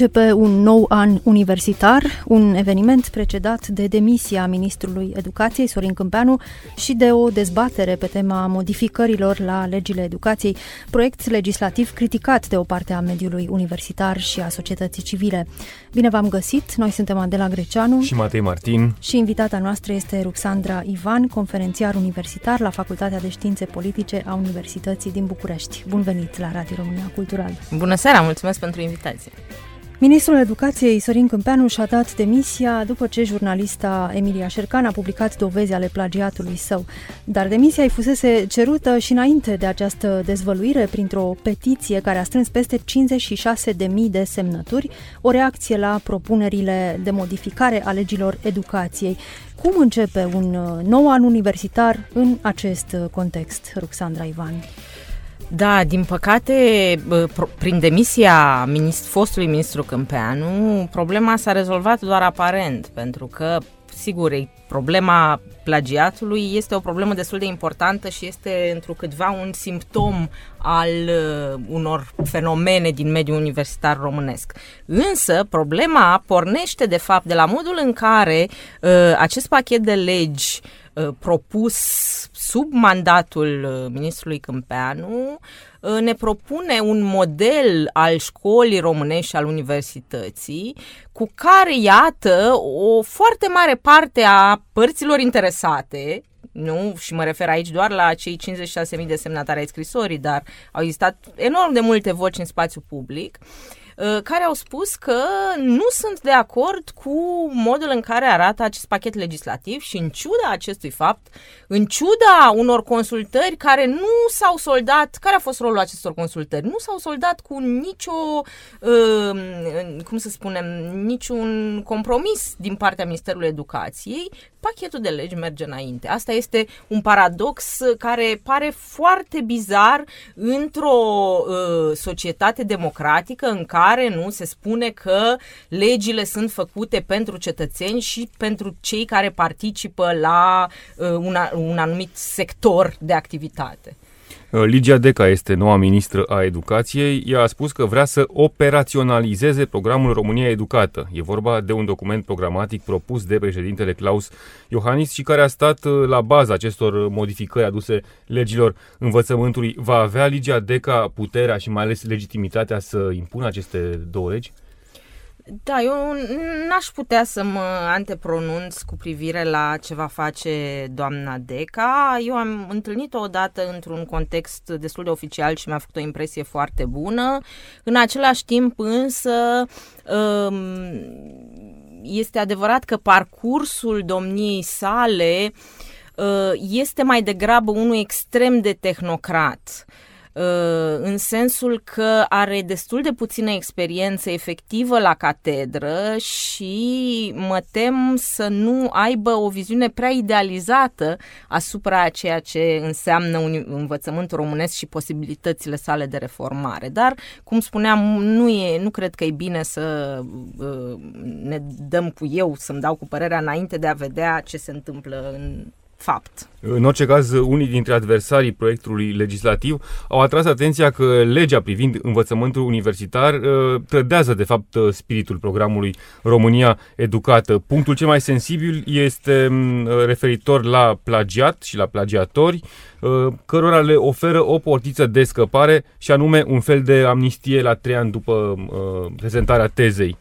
Începe un nou an universitar, un eveniment precedat de demisia ministrului educației Sorin Câmpeanu și de o dezbatere pe tema modificărilor la legile educației, proiect legislativ criticat de o parte a mediului universitar și a societății civile. Bine v-am găsit, noi suntem Adela Greceanu și Matei Martin și invitata noastră este Ruxandra Ivan, conferențiar universitar la Facultatea de Științe Politice a Universității din București. Bun venit la Radio România Cultural! Bună seara, mulțumesc pentru invitație! Ministrul Educației Sorin Câmpeanu și-a dat demisia după ce jurnalista Emilia Șercan a publicat dovezi ale plagiatului său. Dar demisia îi fusese cerută și înainte de această dezvăluire printr-o petiție care a strâns peste 56.000 de semnături, o reacție la propunerile de modificare a legilor educației. Cum începe un nou an universitar în acest context, Ruxandra Ivan? Da, din păcate, prin demisia minist- fostului ministru Câmpeanu, problema s-a rezolvat doar aparent, pentru că, sigur, problema plagiatului este o problemă destul de importantă și este întrucâtva un simptom al uh, unor fenomene din mediul universitar românesc. Însă, problema pornește, de fapt, de la modul în care uh, acest pachet de legi uh, propus sub mandatul uh, ministrului Câmpeanu, uh, ne propune un model al școlii românești și al universității, cu care, iată, o foarte mare parte a părților interesate, nu, și mă refer aici doar la cei 56.000 de semnatari ai scrisorii, dar au existat enorm de multe voci în spațiu public, uh, Uh, care au spus că nu sunt de acord cu modul în care arată acest pachet legislativ și în ciuda acestui fapt, în ciuda unor consultări care nu s-au soldat, care a fost rolul acestor consultări? Nu s-au soldat cu nicio, uh, cum să spunem, niciun compromis din partea Ministerului Educației, pachetul de legi merge înainte. Asta este un paradox care pare foarte bizar într-o uh, societate democratică în care nu se spune că legile sunt făcute pentru cetățeni și pentru cei care participă la uh, una, un anumit sector de activitate. Uh, Ligia Deca este noua ministră a educației. Ea a spus că vrea să operaționalizeze programul România Educată. E vorba de un document programatic propus de președintele Claus Iohannis și care a stat uh, la baza acestor modificări aduse legilor învățământului. Va avea Ligia Deca puterea și mai ales legitimitatea să impună aceste două legi? Da, eu n-aș putea să mă antepronunț cu privire la ce va face doamna Deca. Eu am întâlnit-o odată într-un context destul de oficial și mi-a făcut o impresie foarte bună. În același timp însă um, este adevărat că parcursul domniei sale uh, este mai degrabă unul extrem de tehnocrat. Uh, în sensul că are destul de puțină experiență efectivă la catedră și mă tem să nu aibă o viziune prea idealizată asupra a ceea ce înseamnă un învățământ românesc și posibilitățile sale de reformare. Dar, cum spuneam, nu, e, nu cred că e bine să uh, ne dăm cu eu, să-mi dau cu părerea înainte de a vedea ce se întâmplă în fapt. În orice caz, unii dintre adversarii proiectului legislativ au atras atenția că legea privind învățământul universitar uh, trădează, de fapt, uh, spiritul programului România Educată. Punctul cel mai sensibil este mm, referitor la plagiat și la plagiatori, uh, cărora le oferă o portiță de scăpare și anume un fel de amnistie la trei ani după prezentarea tezei.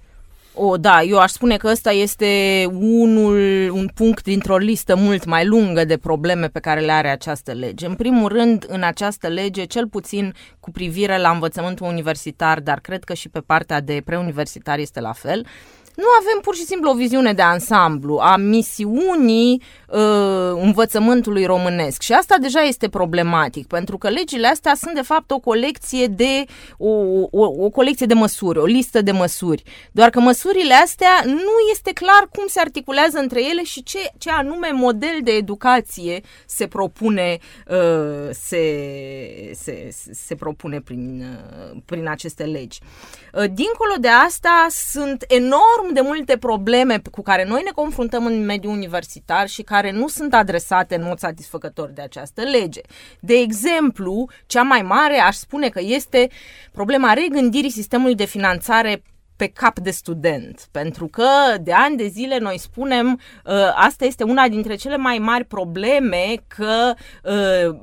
O, da, eu aș spune că ăsta este unul, un punct dintr-o listă mult mai lungă de probleme pe care le are această lege. În primul rând, în această lege, cel puțin cu privire la învățământul universitar, dar cred că și pe partea de preuniversitar este la fel, nu avem pur și simplu o viziune de ansamblu a misiunii uh, învățământului românesc. Și asta deja este problematic, pentru că legile astea sunt de fapt o colecție de o, o, o colecție de măsuri, o listă de măsuri. Doar că măsurile astea nu este clar cum se articulează între ele și ce, ce anume model de educație se propune uh, se, se, se propune prin, uh, prin aceste legi. Uh, dincolo de asta sunt enorm de multe probleme cu care noi ne confruntăm în mediul universitar și care nu sunt adresate în mod satisfăcător de această lege. De exemplu, cea mai mare aș spune că este problema regândirii sistemului de finanțare pe cap de student. Pentru că de ani de zile noi spunem uh, asta este una dintre cele mai mari probleme că uh,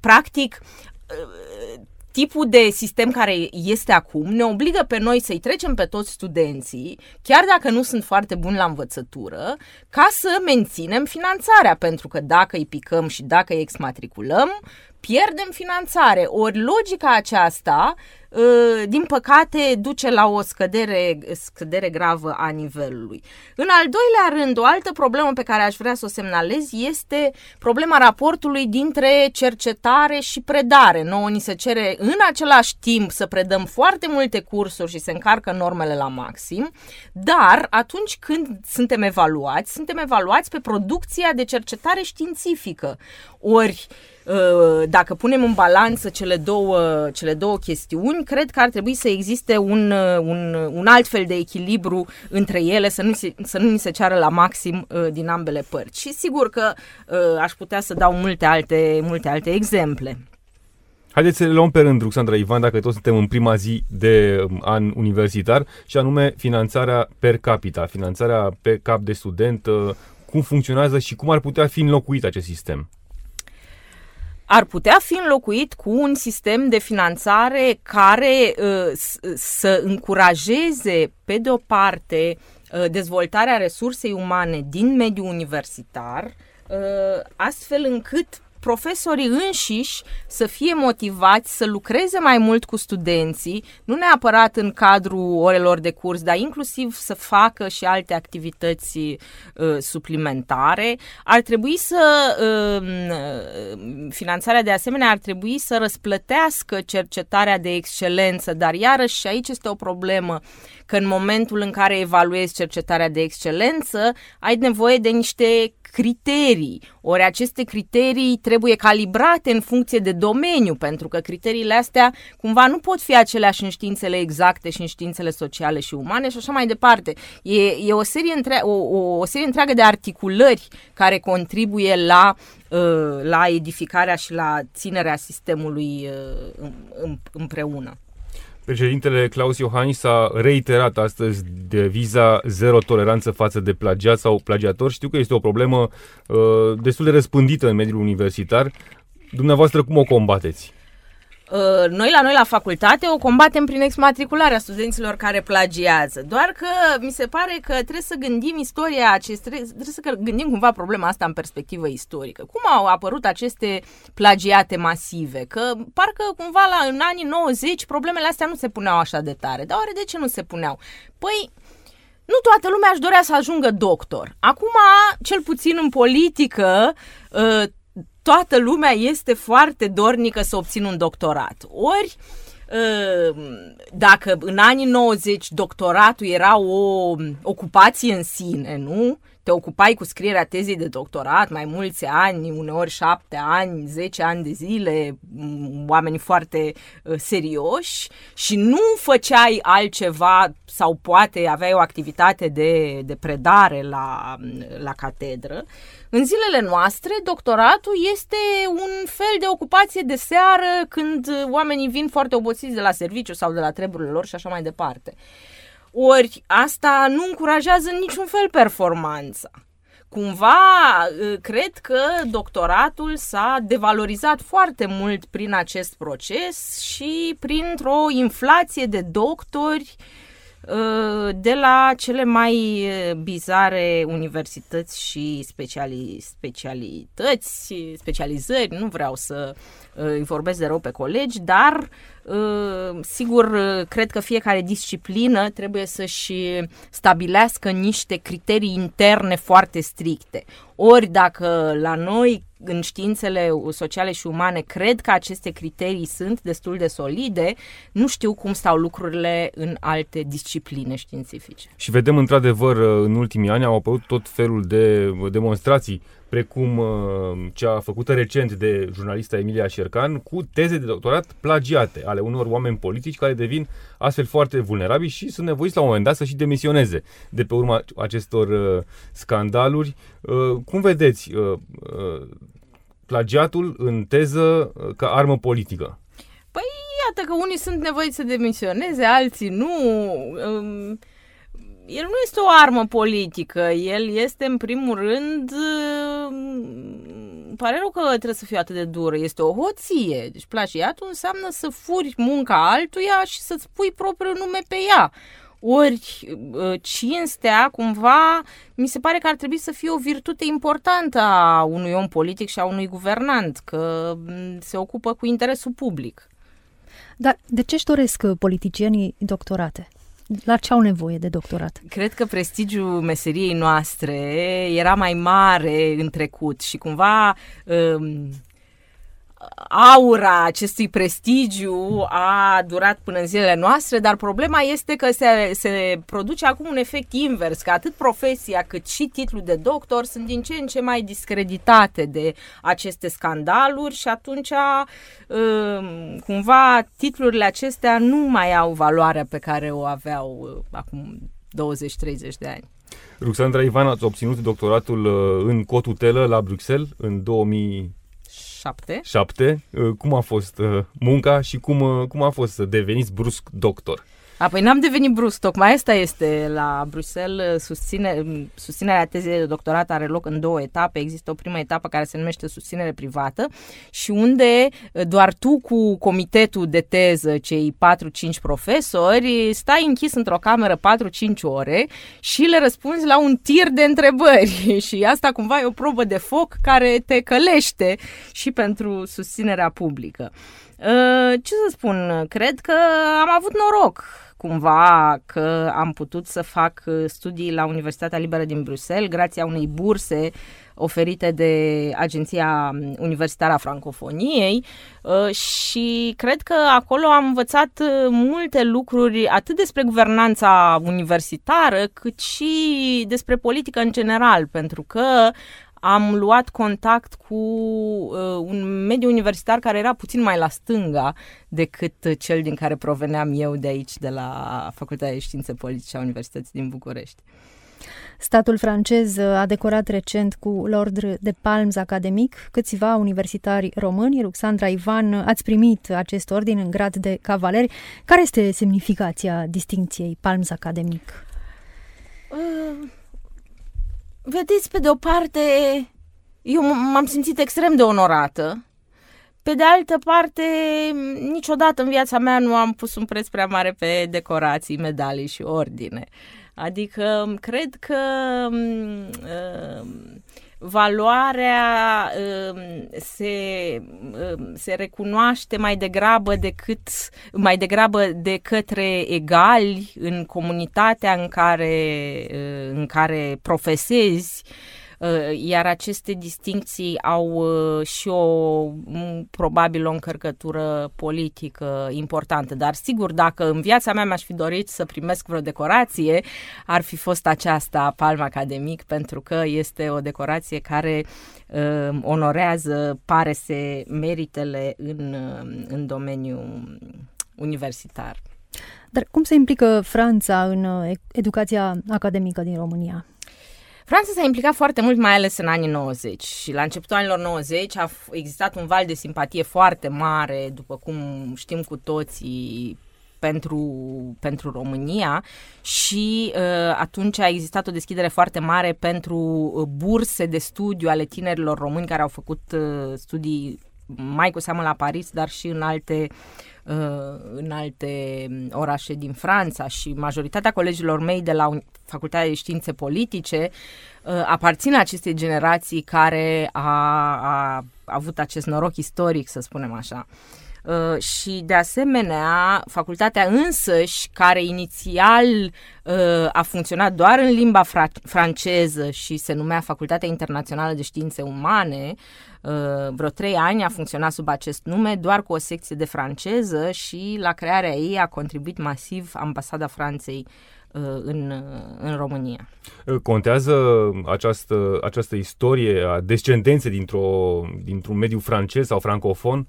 practic uh, tipul de sistem care este acum ne obligă pe noi să-i trecem pe toți studenții, chiar dacă nu sunt foarte buni la învățătură, ca să menținem finanțarea, pentru că dacă îi picăm și dacă îi exmatriculăm, pierdem finanțare. Ori logica aceasta Ă, din păcate, duce la o scădere, scădere gravă a nivelului. În al doilea rând, o altă problemă pe care aș vrea să o semnalez este problema raportului dintre cercetare și predare. Nouă ni se cere în același timp să predăm foarte multe cursuri și se încarcă normele la maxim, dar atunci când suntem evaluați, suntem evaluați pe producția de cercetare științifică. Ori, Uh, dacă punem în balanță cele două, cele două chestiuni, cred că ar trebui să existe un, uh, un, un alt fel de echilibru între ele, să nu, se, să nu ni se ceară la maxim uh, din ambele părți. Și sigur că aș putea să dau multe alte, multe alte exemple. Haideți să le luăm pe rând, Ruxandra Ivan, dacă toți suntem în prima zi de um, an universitar, și anume finanțarea per capita, finanțarea pe cap de student, cum funcționează și cum ar putea fi înlocuit acest sistem ar putea fi înlocuit cu un sistem de finanțare care uh, să încurajeze, pe de o parte, uh, dezvoltarea resursei umane din mediul universitar, uh, astfel încât profesorii înșiși să fie motivați să lucreze mai mult cu studenții, nu neapărat în cadrul orelor de curs, dar inclusiv să facă și alte activități uh, suplimentare. Ar trebui să, uh, finanțarea de asemenea ar trebui să răsplătească cercetarea de excelență, dar iarăși și aici este o problemă că în momentul în care evaluezi cercetarea de excelență, ai nevoie de niște criterii. Ori aceste criterii trebuie calibrate în funcție de domeniu, pentru că criteriile astea cumva nu pot fi aceleași în științele exacte și în științele sociale și umane și așa mai departe. E, e o, serie între, o, o, o serie întreagă de articulări care contribuie la, uh, la edificarea și la ținerea sistemului uh, împreună. Președintele Claus Iohannis a reiterat astăzi de viza zero toleranță față de plagiat sau plagiator. Știu că este o problemă uh, destul de răspândită în mediul universitar. Dumneavoastră cum o combateți? Uh, noi la noi la facultate o combatem prin exmatricularea studenților care plagiază. Doar că mi se pare că trebuie să gândim istoria acestei, trebuie să gândim cumva problema asta în perspectivă istorică. Cum au apărut aceste plagiate masive? Că parcă cumva la, în anii 90 problemele astea nu se puneau așa de tare. Dar oare de ce nu se puneau? Păi, nu toată lumea își dorea să ajungă doctor. Acum, cel puțin în politică, uh, toată lumea este foarte dornică să obțină un doctorat. Ori, ă, dacă în anii 90 doctoratul era o ocupație în sine, nu? te ocupai cu scrierea tezei de doctorat mai mulți ani, uneori șapte ani, zece ani de zile, oameni foarte uh, serioși și nu făceai altceva sau poate aveai o activitate de, de predare la, la catedră. În zilele noastre, doctoratul este un fel de ocupație de seară când oamenii vin foarte obosiți de la serviciu sau de la treburile lor și așa mai departe. Ori asta nu încurajează în niciun fel performanța. Cumva, ă, cred că doctoratul s-a devalorizat foarte mult prin acest proces și printr-o inflație de doctori uh, de la cele mai bizare universități și speciali, specialități, specializări, nu vreau să îi vorbesc de rău pe colegi, dar sigur, cred că fiecare disciplină trebuie să-și stabilească niște criterii interne foarte stricte. Ori dacă la noi în științele sociale și umane cred că aceste criterii sunt destul de solide, nu știu cum stau lucrurile în alte discipline științifice. Și vedem într-adevăr în ultimii ani au apărut tot felul de demonstrații precum uh, cea făcută recent de jurnalista Emilia Șercan, cu teze de doctorat plagiate ale unor oameni politici care devin astfel foarte vulnerabili și sunt nevoiți la un moment dat să și demisioneze de pe urma acestor uh, scandaluri. Uh, cum vedeți plagiatul în teză ca armă politică? Păi iată că unii sunt nevoiți să demisioneze, alții nu. Um el nu este o armă politică, el este în primul rând, pare rău că trebuie să fie atât de dură, este o hoție. Deci plagiatul înseamnă să furi munca altuia și să-ți pui propriul nume pe ea. Ori ă, cinstea, cumva, mi se pare că ar trebui să fie o virtute importantă a unui om politic și a unui guvernant, că se ocupă cu interesul public. Dar de ce își doresc politicienii doctorate? La ce au nevoie de doctorat? Cred că prestigiul meseriei noastre era mai mare în trecut și cumva um, aura acestui prestigiu a durat până în zilele noastre, dar problema este că se, se produce acum un efect invers, că atât profesia cât și titlul de doctor sunt din ce în ce mai discreditate de aceste scandaluri și atunci um, cumva titlurile acestea nu mai au valoarea pe care o aveau uh, acum 20-30 de ani. Ruxandra Ivan, ați obținut doctoratul uh, în cotutelă la Bruxelles în 2000 Șapte. Șapte. Uh, cum a fost uh, munca și cum, uh, cum a fost să deveniți brusc doctor? Apoi n-am devenit brusc, tocmai asta este la Bruxelles, susține, susținerea tezei de doctorat are loc în două etape. Există o primă etapă care se numește susținere privată și unde doar tu cu comitetul de teză, cei 4-5 profesori, stai închis într-o cameră 4-5 ore și le răspunzi la un tir de întrebări și asta cumva e o probă de foc care te călește și pentru susținerea publică. Ce să spun, cred că am avut noroc cumva că am putut să fac uh, studii la Universitatea Liberă din Bruxelles, grație a unei burse oferite de Agenția Universitară a Francofoniei uh, și cred că acolo am învățat uh, multe lucruri atât despre guvernanța universitară cât și despre politică în general, pentru că am luat contact cu uh, un mediu universitar care era puțin mai la stânga decât cel din care proveneam eu de aici, de la Facultatea de Științe Politice a Universității din București. Statul francez a decorat recent cu l'Ordre de Palms academic câțiva universitari români. Ruxandra Ivan, ați primit acest ordin în grad de cavaleri. Care este semnificația distincției Palms academic? Uh vedeți, pe de o parte, eu m-am simțit extrem de onorată. Pe de altă parte, niciodată în viața mea nu am pus un preț prea mare pe decorații, medalii și ordine. Adică, cred că uh, valoarea um, se, um, se recunoaște mai degrabă decât mai degrabă de către egali în comunitatea în care, uh, în care profesezi. Uh, iar aceste distincții au uh, și o, probabil, o încărcătură politică importantă. Dar, sigur, dacă în viața mea mi-aș fi dorit să primesc vreo decorație, ar fi fost aceasta, Palma Academic, pentru că este o decorație care uh, onorează, pare se, meritele în, uh, în domeniul universitar. Dar cum se implică Franța în educația academică din România? Franța s-a implicat foarte mult, mai ales în anii 90 și la începutul anilor 90 a existat un val de simpatie foarte mare, după cum știm cu toții, pentru, pentru România. Și uh, atunci a existat o deschidere foarte mare pentru uh, burse de studiu ale tinerilor români care au făcut uh, studii mai cu seamă la Paris, dar și în alte în alte orașe din Franța și majoritatea colegilor mei de la Facultatea de Științe Politice aparțin acestei generații care a, a avut acest noroc istoric, să spunem așa. Uh, și de asemenea facultatea însăși care inițial uh, a funcționat doar în limba fra- franceză și se numea Facultatea Internațională de Științe Umane, uh, vreo trei ani a funcționat sub acest nume doar cu o secție de franceză și la crearea ei a contribuit masiv ambasada Franței în, în România. Contează această, această istorie a descendenței dintr-o, dintr-un mediu francez sau francofon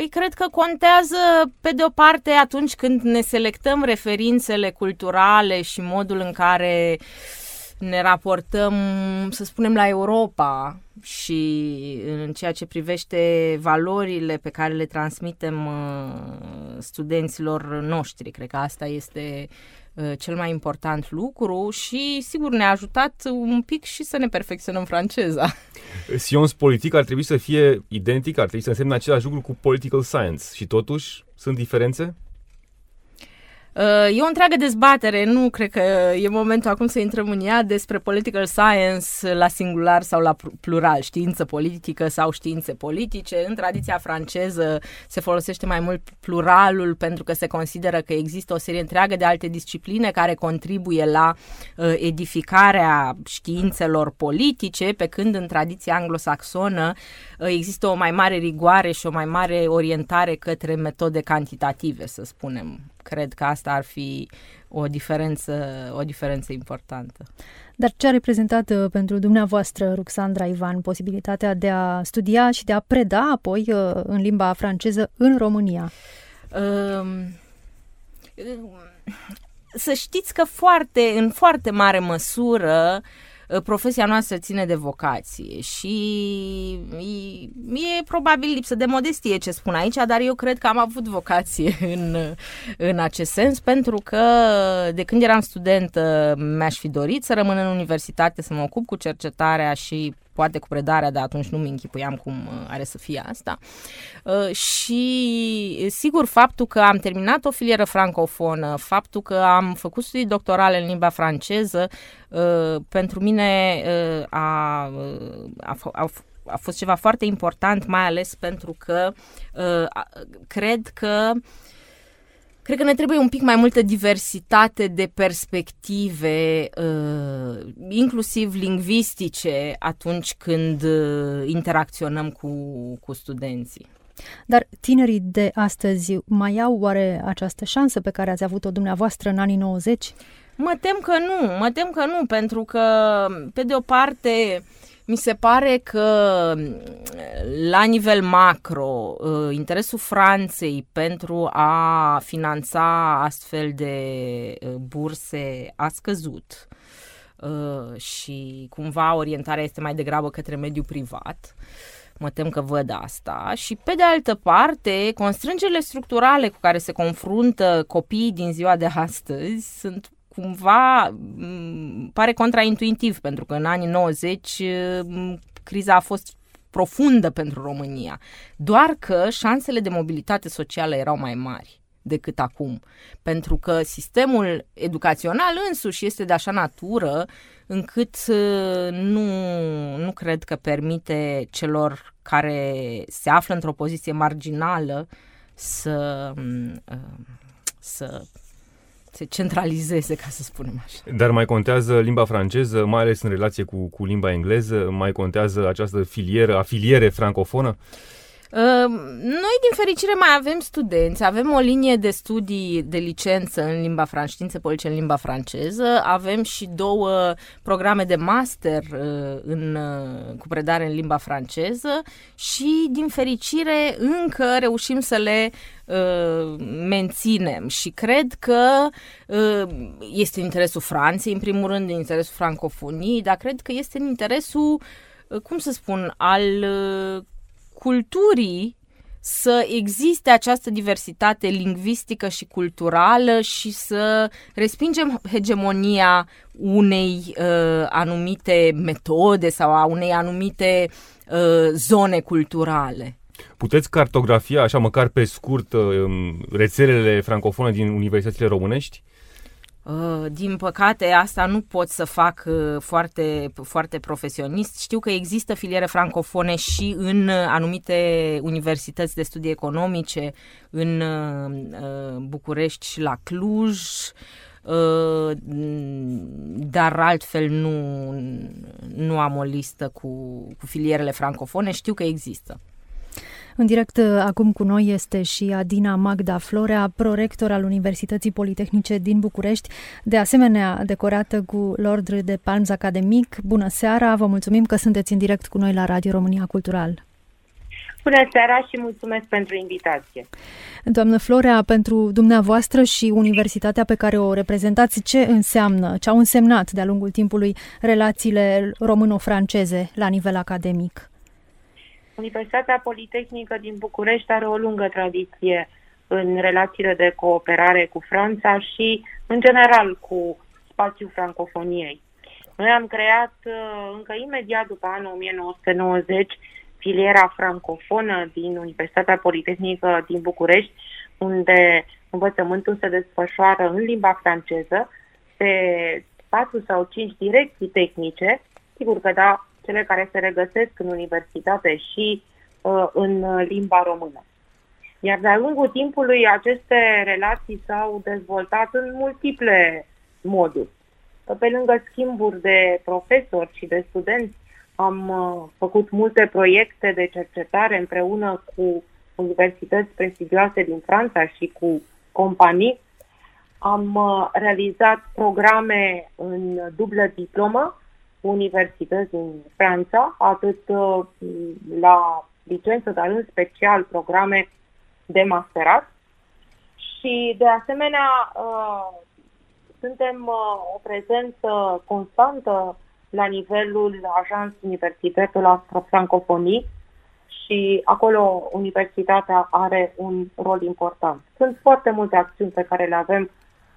Păi cred că contează, pe de o parte, atunci când ne selectăm referințele culturale și modul în care ne raportăm, să spunem, la Europa și în ceea ce privește valorile pe care le transmitem uh, studenților noștri. Cred că asta este uh, cel mai important lucru și, sigur, ne-a ajutat un pic și să ne perfecționăm franceza. Science politic ar trebui să fie identic, ar trebui să însemne același lucru cu political science și totuși sunt diferențe? Uh, e o întreagă dezbatere, nu cred că e momentul acum să intrăm în ea despre political science la singular sau la plural, știință politică sau științe politice. În tradiția franceză se folosește mai mult pluralul pentru că se consideră că există o serie întreagă de alte discipline care contribuie la uh, edificarea științelor politice, pe când în tradiția anglosaxonă uh, există o mai mare rigoare și o mai mare orientare către metode cantitative, să spunem cred că asta ar fi o diferență, o diferență importantă. Dar ce a reprezentat uh, pentru dumneavoastră, Ruxandra Ivan, posibilitatea de a studia și de a preda apoi uh, în limba franceză în România? Um, să știți că foarte, în foarte mare măsură, Ă, profesia noastră ține de vocație și e, e probabil lipsă de modestie ce spun aici, dar eu cred că am avut vocație în, în acest sens pentru că de când eram student mi-aș fi dorit să rămân în universitate, să mă ocup cu cercetarea și poate cu predarea, dar atunci nu-mi închipuiam cum uh, are să fie asta. Uh, și sigur, faptul că am terminat o filieră francofonă, faptul că am făcut studii doctorale în limba franceză, uh, pentru mine a, a, a, a fost ceva foarte important, mai ales pentru că cred că uh, Cred că ne trebuie un pic mai multă diversitate de perspective, uh, inclusiv lingvistice, atunci când uh, interacționăm cu, cu studenții. Dar tinerii de astăzi mai au oare această șansă pe care ați avut-o dumneavoastră în anii 90? Mă tem că nu, mă tem că nu, pentru că, pe de o parte, mi se pare că la nivel macro, uh, interesul Franței pentru a finanța astfel de uh, burse a scăzut uh, și cumva orientarea este mai degrabă către mediul privat. Mă tem că văd asta. Și pe de altă parte, constrângerile structurale cu care se confruntă copiii din ziua de astăzi sunt cumva pare contraintuitiv, pentru că în anii 90 criza a fost profundă pentru România, doar că șansele de mobilitate socială erau mai mari decât acum, pentru că sistemul educațional însuși este de așa natură încât nu, nu cred că permite celor care se află într-o poziție marginală să, să se centralizeze, ca să spunem așa. Dar mai contează limba franceză, mai ales în relație cu, cu limba engleză? Mai contează această filieră, afiliere francofonă? Ehm, noi, din fericire, mai avem studenți, avem o linie de studii de licență în limba franceză, științe politice în limba franceză, avem și două programe de master uh, în, uh, cu predare în limba franceză și, din fericire, încă reușim să le uh, menținem și cred că este în interesul Franței, în primul rând, în interesul francofonii, dar cred că este în interesul, cum să spun, al culturii să existe această diversitate lingvistică și culturală și să respingem hegemonia unei uh, anumite metode sau a unei anumite uh, zone culturale. Puteți cartografia, așa măcar pe scurt, rețelele francofone din universitățile românești? Uh, din păcate, asta nu pot să fac uh, foarte, foarte profesionist. Știu că există filiere francofone și în uh, anumite universități de studii economice, în București și la Cluj, dar altfel nu, nu am o listă cu, cu filierele francofone. Știu că există. În direct uh, acum cu noi este și Adina Magda Florea, prorector al Universității Politehnice din București, de asemenea decorată cu l'Ordre de Palms Academic. Bună seara, vă mulțumim că sunteți în direct cu noi la Radio România Cultural. Bună seara și mulțumesc pentru invitație. Doamnă Florea, pentru dumneavoastră și universitatea pe care o reprezentați, ce înseamnă, ce au însemnat de-a lungul timpului relațiile româno-franceze la nivel academic? Universitatea Politehnică din București are o lungă tradiție în relațiile de cooperare cu Franța și, în general, cu spațiul francofoniei. Noi am creat uh, încă imediat după anul 1990 filiera francofonă din Universitatea Politehnică din București, unde învățământul se desfășoară în limba franceză, pe patru sau cinci direcții tehnice, sigur că da, cele care se regăsesc în universitate și uh, în limba română. Iar de-a lungul timpului aceste relații s-au dezvoltat în multiple moduri. Pe lângă schimburi de profesori și de studenți, am uh, făcut multe proiecte de cercetare împreună cu universități prestigioase din Franța și cu companii. Am uh, realizat programe în dublă diplomă universități din Franța, atât uh, la licență, dar în special programe de masterat. Și, de asemenea, uh, suntem uh, o prezență constantă la nivelul ajans universității la francofonii și acolo universitatea are un rol important. Sunt foarte multe acțiuni pe care le avem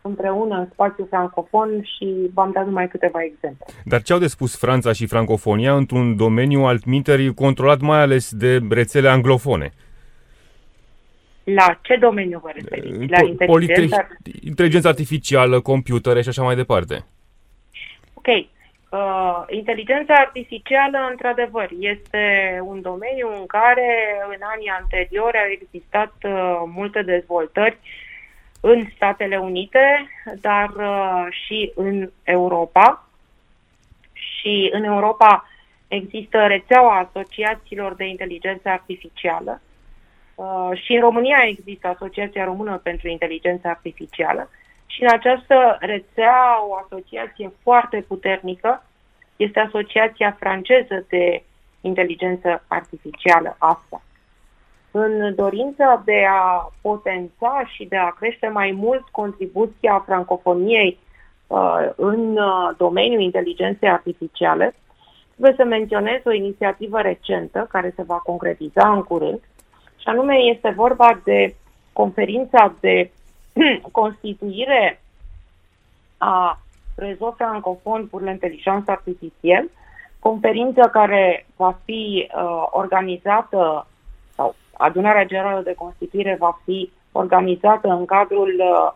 împreună în spațiul francofon și v-am dat numai câteva exemple. Dar ce au de spus Franța și francofonia într-un domeniu altminteri controlat mai ales de rețele anglofone? La ce domeniu vă referiți? La inteligența... inteligența artificială, computere și așa mai departe. Ok. Uh, inteligența artificială, într-adevăr, este un domeniu în care în anii anteriori au existat uh, multe dezvoltări uh, în Statele Unite, dar uh, și în Europa. Și în Europa există rețeaua asociațiilor de inteligență artificială. Uh, și în România există Asociația Română pentru Inteligență Artificială. Și în această rețea o asociație foarte puternică este Asociația franceză de inteligență artificială asta în dorința de a potența și de a crește mai mult contribuția francofoniei uh, în uh, domeniul inteligenței artificiale, trebuie să menționez o inițiativă recentă care se va concretiza în curând, și anume este vorba de conferința de constituire a Réseau Francofon pour l'Intelligence Artificielle, conferință care va fi uh, organizată adunarea generală de constituire va fi organizată în cadrul uh,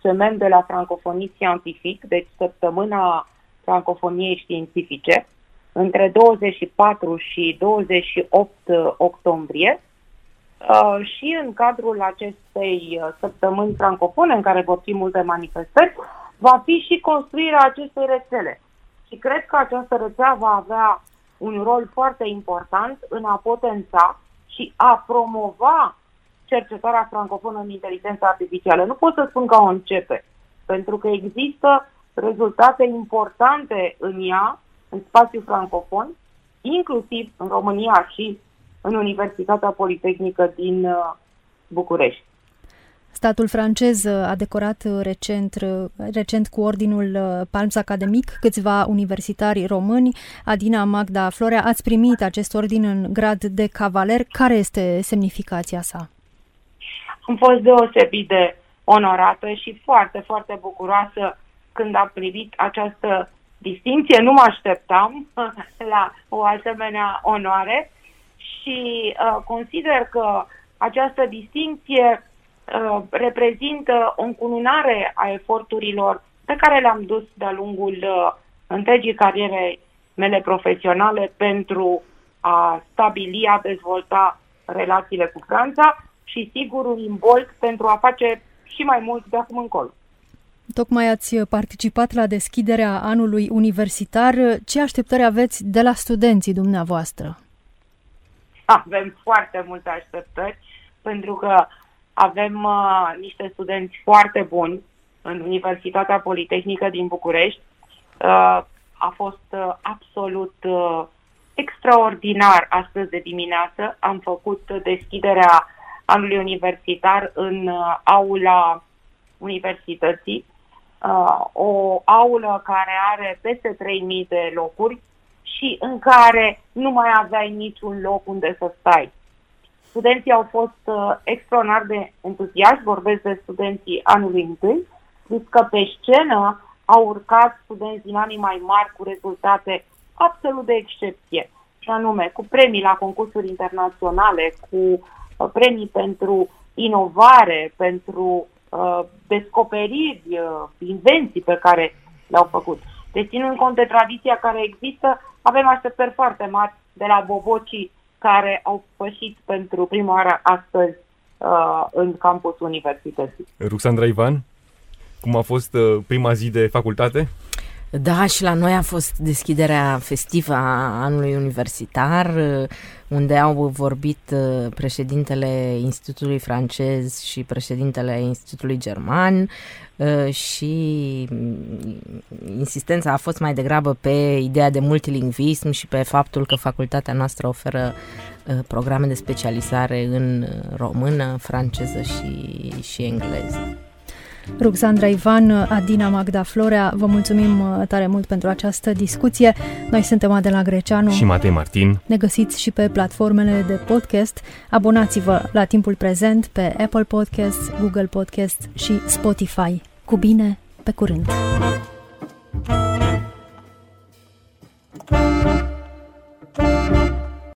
semen de la francofonie științific, deci săptămâna francofoniei științifice, între 24 și 28 uh, octombrie. Uh, și în cadrul acestei săptămâni francofone, în care vor fi multe manifestări, va fi și construirea acestei rețele. Și cred că această rețea va avea un rol foarte important în a potența și a promova cercetarea francofonă în inteligența artificială. Nu pot să spun că o începe, pentru că există rezultate importante în ea, în spațiul francofon, inclusiv în România și în Universitatea Politehnică din uh, București. Statul francez uh, a decorat uh, recent, uh, recent cu ordinul Palms Academic câțiva universitari români. Adina Magda Florea, ați primit acest ordin în grad de cavaler. Care este semnificația sa? Am fost deosebit de onorată și foarte, foarte bucuroasă când am primit această distinție. Nu mă așteptam la o asemenea onoare și uh, consider că această distinție uh, reprezintă o încununare a eforturilor pe care le-am dus de-a lungul uh, întregii cariere mele profesionale pentru a stabili, a dezvolta relațiile cu Franța și sigur un imbold pentru a face și mai mult de acum încolo. Tocmai ați participat la deschiderea anului universitar. Ce așteptări aveți de la studenții dumneavoastră? Avem foarte multe așteptări, pentru că avem uh, niște studenți foarte buni în Universitatea Politehnică din București. Uh, a fost uh, absolut uh, extraordinar astăzi de dimineață. Am făcut deschiderea anului universitar în uh, aula universității, uh, o aulă care are peste 3.000 de locuri și în care nu mai aveai niciun loc unde să stai. Studenții au fost uh, extraordinar de entuziaști, vorbesc de studenții anului întâi, zis că pe scenă au urcat studenți din anii mai mari cu rezultate absolut de excepție, și anume cu premii la concursuri internaționale, cu uh, premii pentru inovare, pentru uh, descoperiri, uh, invenții pe care le-au făcut. Deci, ținând cont de tradiția care există, avem așteptări foarte mari de la bobocii care au pășit pentru prima oară astăzi uh, în campusul universității. Ruxandra Ivan, cum a fost uh, prima zi de facultate? Da, și la noi a fost deschiderea festivă a anului universitar, uh, unde au vorbit uh, președintele Institutului francez și președintele Institutului german uh, și mm, insistența a fost mai degrabă pe ideea de multilingvism și pe faptul că facultatea noastră oferă programe de specializare în română, franceză și, și engleză. Ruxandra Ivan, Adina Magda Florea, vă mulțumim uh, tare mult pentru această discuție. Noi suntem Adela Greceanu și Matei Martin. Ne găsiți și pe platformele de podcast. Abonați-vă la timpul prezent pe Apple Podcasts, Google Podcasts și Spotify. Cu bine, pe curând!